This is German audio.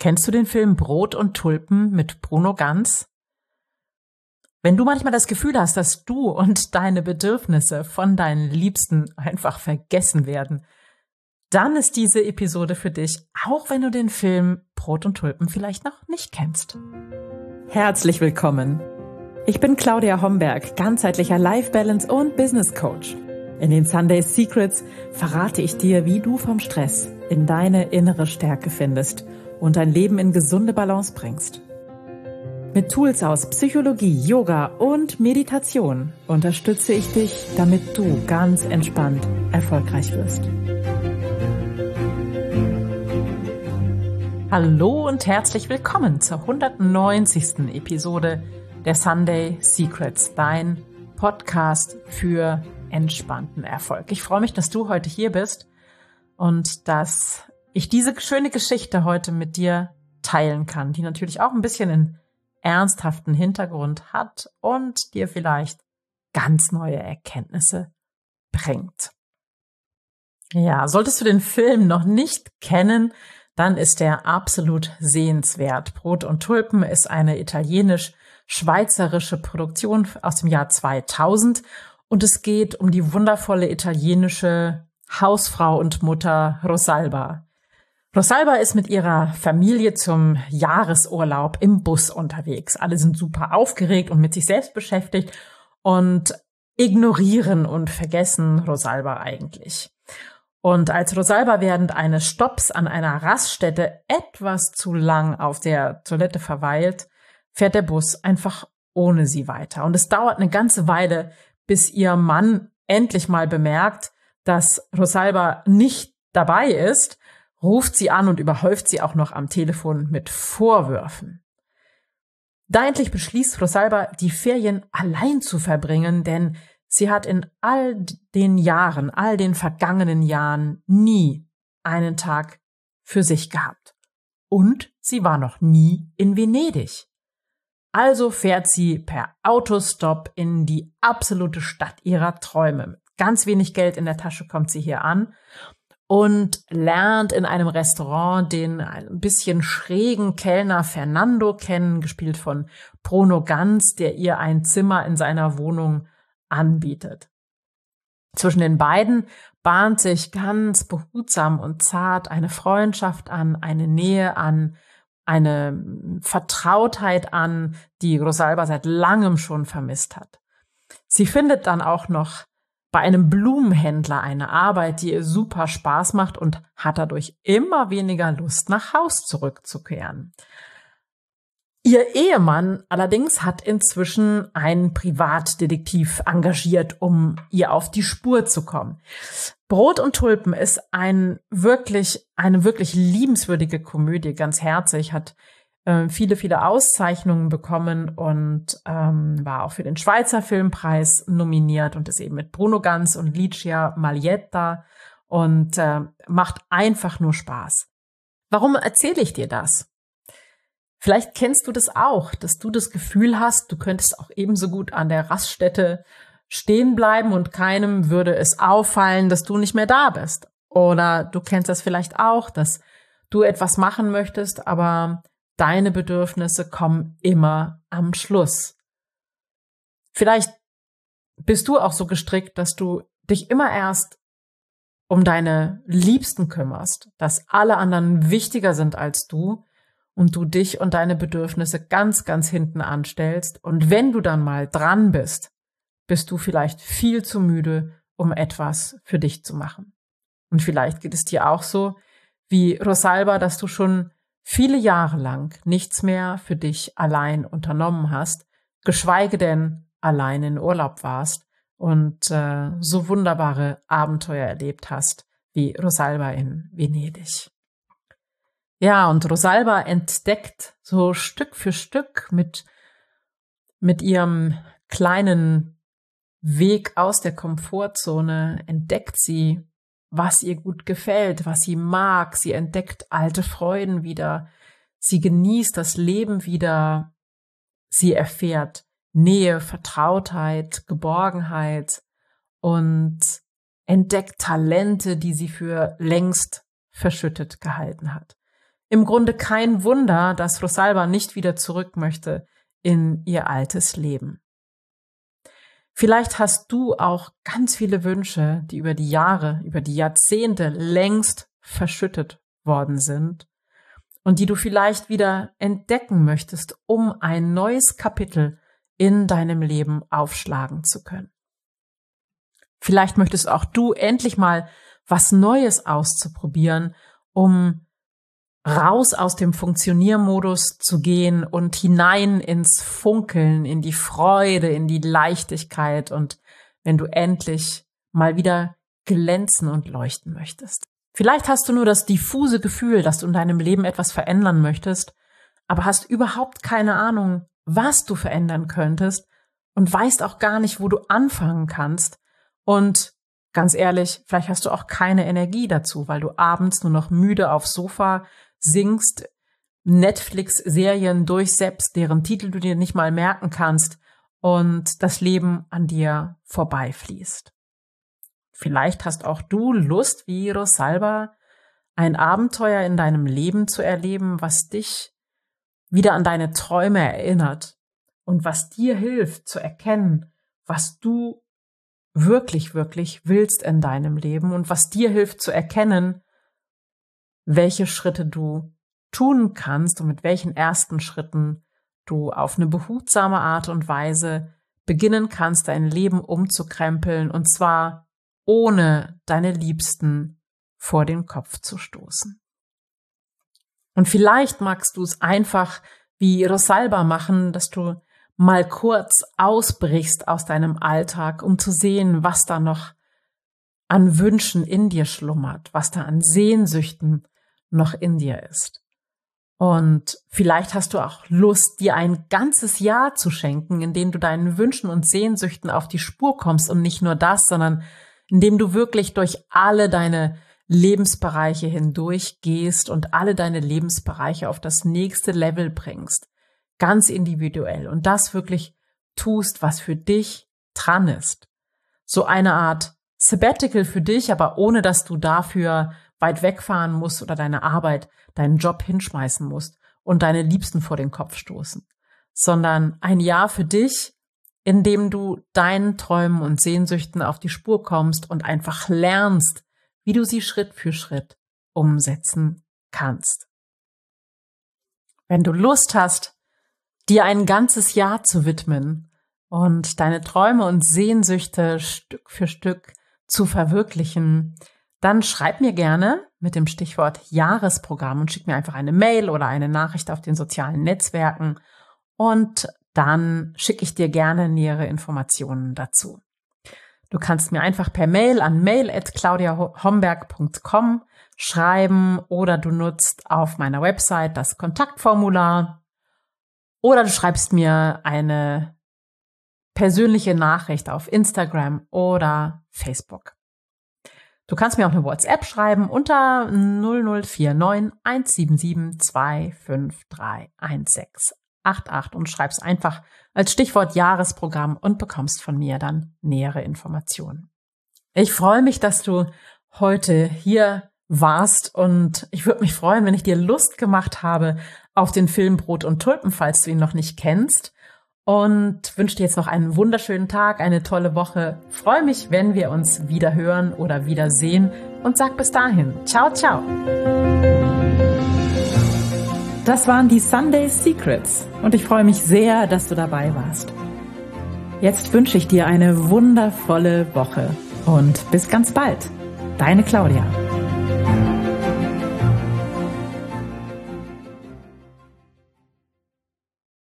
Kennst du den Film Brot und Tulpen mit Bruno Ganz? Wenn du manchmal das Gefühl hast, dass du und deine Bedürfnisse von deinen Liebsten einfach vergessen werden, dann ist diese Episode für dich, auch wenn du den Film Brot und Tulpen vielleicht noch nicht kennst. Herzlich willkommen. Ich bin Claudia Homberg, ganzheitlicher Life Balance und Business Coach. In den Sunday Secrets verrate ich dir, wie du vom Stress in deine innere Stärke findest und dein Leben in gesunde Balance bringst. Mit Tools aus Psychologie, Yoga und Meditation unterstütze ich dich, damit du ganz entspannt erfolgreich wirst. Hallo und herzlich willkommen zur 190. Episode der Sunday Secrets, dein Podcast für entspannten Erfolg. Ich freue mich, dass du heute hier bist und dass ich diese schöne Geschichte heute mit dir teilen kann, die natürlich auch ein bisschen in ernsthaften Hintergrund hat und dir vielleicht ganz neue Erkenntnisse bringt. Ja, solltest du den Film noch nicht kennen, dann ist er absolut sehenswert. Brot und Tulpen ist eine italienisch-schweizerische Produktion aus dem Jahr 2000 und es geht um die wundervolle italienische Hausfrau und Mutter Rosalba. Rosalba ist mit ihrer Familie zum Jahresurlaub im Bus unterwegs. Alle sind super aufgeregt und mit sich selbst beschäftigt und ignorieren und vergessen Rosalba eigentlich. Und als Rosalba während eines Stopps an einer Raststätte etwas zu lang auf der Toilette verweilt, fährt der Bus einfach ohne sie weiter. Und es dauert eine ganze Weile, bis ihr Mann endlich mal bemerkt, dass Rosalba nicht dabei ist ruft sie an und überhäuft sie auch noch am Telefon mit Vorwürfen. Da endlich beschließt Rosalba, die Ferien allein zu verbringen, denn sie hat in all den Jahren, all den vergangenen Jahren nie einen Tag für sich gehabt. Und sie war noch nie in Venedig. Also fährt sie per Autostop in die absolute Stadt ihrer Träume. Mit ganz wenig Geld in der Tasche kommt sie hier an und lernt in einem Restaurant den ein bisschen schrägen Kellner Fernando kennen, gespielt von Bruno Ganz, der ihr ein Zimmer in seiner Wohnung anbietet. Zwischen den beiden bahnt sich ganz behutsam und zart eine Freundschaft an, eine Nähe an, eine Vertrautheit an, die Rosalba seit langem schon vermisst hat. Sie findet dann auch noch bei einem Blumenhändler eine Arbeit, die ihr super Spaß macht und hat dadurch immer weniger Lust, nach Haus zurückzukehren. Ihr Ehemann allerdings hat inzwischen einen Privatdetektiv engagiert, um ihr auf die Spur zu kommen. Brot und Tulpen ist ein wirklich, eine wirklich liebenswürdige Komödie, ganz herzig, hat äh, viele, viele Auszeichnungen bekommen und ähm, war auch für den Schweizer Filmpreis nominiert und ist eben mit Bruno Ganz und Licia Maglietta und äh, macht einfach nur Spaß. Warum erzähle ich dir das? Vielleicht kennst du das auch, dass du das Gefühl hast, du könntest auch ebenso gut an der Raststätte stehen bleiben und keinem würde es auffallen, dass du nicht mehr da bist. Oder du kennst das vielleicht auch, dass du etwas machen möchtest, aber deine Bedürfnisse kommen immer am Schluss. Vielleicht bist du auch so gestrickt, dass du dich immer erst um deine Liebsten kümmerst, dass alle anderen wichtiger sind als du und du dich und deine Bedürfnisse ganz, ganz hinten anstellst. Und wenn du dann mal dran bist, bist du vielleicht viel zu müde, um etwas für dich zu machen. Und vielleicht geht es dir auch so wie Rosalba, dass du schon viele Jahre lang nichts mehr für dich allein unternommen hast, geschweige denn allein in Urlaub warst und äh, so wunderbare Abenteuer erlebt hast wie Rosalba in Venedig. Ja, und Rosalba entdeckt so Stück für Stück mit, mit ihrem kleinen Weg aus der Komfortzone, entdeckt sie was ihr gut gefällt, was sie mag. Sie entdeckt alte Freuden wieder. Sie genießt das Leben wieder. Sie erfährt Nähe, Vertrautheit, Geborgenheit und entdeckt Talente, die sie für längst verschüttet gehalten hat. Im Grunde kein Wunder, dass Rosalba nicht wieder zurück möchte in ihr altes Leben. Vielleicht hast du auch ganz viele Wünsche, die über die Jahre, über die Jahrzehnte längst verschüttet worden sind und die du vielleicht wieder entdecken möchtest, um ein neues Kapitel in deinem Leben aufschlagen zu können. Vielleicht möchtest auch du endlich mal was Neues auszuprobieren, um raus aus dem Funktioniermodus zu gehen und hinein ins Funkeln, in die Freude, in die Leichtigkeit und wenn du endlich mal wieder glänzen und leuchten möchtest. Vielleicht hast du nur das diffuse Gefühl, dass du in deinem Leben etwas verändern möchtest, aber hast überhaupt keine Ahnung, was du verändern könntest und weißt auch gar nicht, wo du anfangen kannst. Und ganz ehrlich, vielleicht hast du auch keine Energie dazu, weil du abends nur noch müde aufs Sofa singst, Netflix-Serien durchsetzt, deren Titel du dir nicht mal merken kannst und das Leben an dir vorbeifließt. Vielleicht hast auch du Lust, wie Rosalba, ein Abenteuer in deinem Leben zu erleben, was dich wieder an deine Träume erinnert und was dir hilft zu erkennen, was du wirklich, wirklich willst in deinem Leben und was dir hilft zu erkennen, welche Schritte du tun kannst und mit welchen ersten Schritten du auf eine behutsame Art und Weise beginnen kannst, dein Leben umzukrempeln und zwar ohne deine Liebsten vor den Kopf zu stoßen. Und vielleicht magst du es einfach wie Rosalba machen, dass du mal kurz ausbrichst aus deinem Alltag, um zu sehen, was da noch an Wünschen in dir schlummert, was da an Sehnsüchten noch in dir ist. Und vielleicht hast du auch Lust, dir ein ganzes Jahr zu schenken, in dem du deinen Wünschen und Sehnsüchten auf die Spur kommst und nicht nur das, sondern in dem du wirklich durch alle deine Lebensbereiche hindurch gehst und alle deine Lebensbereiche auf das nächste Level bringst. Ganz individuell. Und das wirklich tust, was für dich dran ist. So eine Art Sabbatical für dich, aber ohne dass du dafür weit wegfahren musst oder deine Arbeit, deinen Job hinschmeißen musst und deine Liebsten vor den Kopf stoßen, sondern ein Jahr für dich, in dem du deinen Träumen und Sehnsüchten auf die Spur kommst und einfach lernst, wie du sie Schritt für Schritt umsetzen kannst. Wenn du Lust hast, dir ein ganzes Jahr zu widmen und deine Träume und Sehnsüchte Stück für Stück zu verwirklichen, dann schreib mir gerne mit dem Stichwort Jahresprogramm und schick mir einfach eine Mail oder eine Nachricht auf den sozialen Netzwerken und dann schicke ich dir gerne nähere Informationen dazu. Du kannst mir einfach per Mail an mail@claudiahomberg.com schreiben oder du nutzt auf meiner Website das Kontaktformular oder du schreibst mir eine persönliche Nachricht auf Instagram oder Facebook. Du kannst mir auch eine WhatsApp schreiben unter 0049 177 2531688 und schreibst einfach als Stichwort Jahresprogramm und bekommst von mir dann nähere Informationen. Ich freue mich, dass du heute hier warst und ich würde mich freuen, wenn ich dir Lust gemacht habe auf den Film Brot und Tulpen, falls du ihn noch nicht kennst und wünsche dir jetzt noch einen wunderschönen Tag, eine tolle Woche. Freue mich, wenn wir uns wieder hören oder wieder sehen und sag bis dahin. Ciao, ciao. Das waren die Sunday Secrets und ich freue mich sehr, dass du dabei warst. Jetzt wünsche ich dir eine wundervolle Woche und bis ganz bald. Deine Claudia.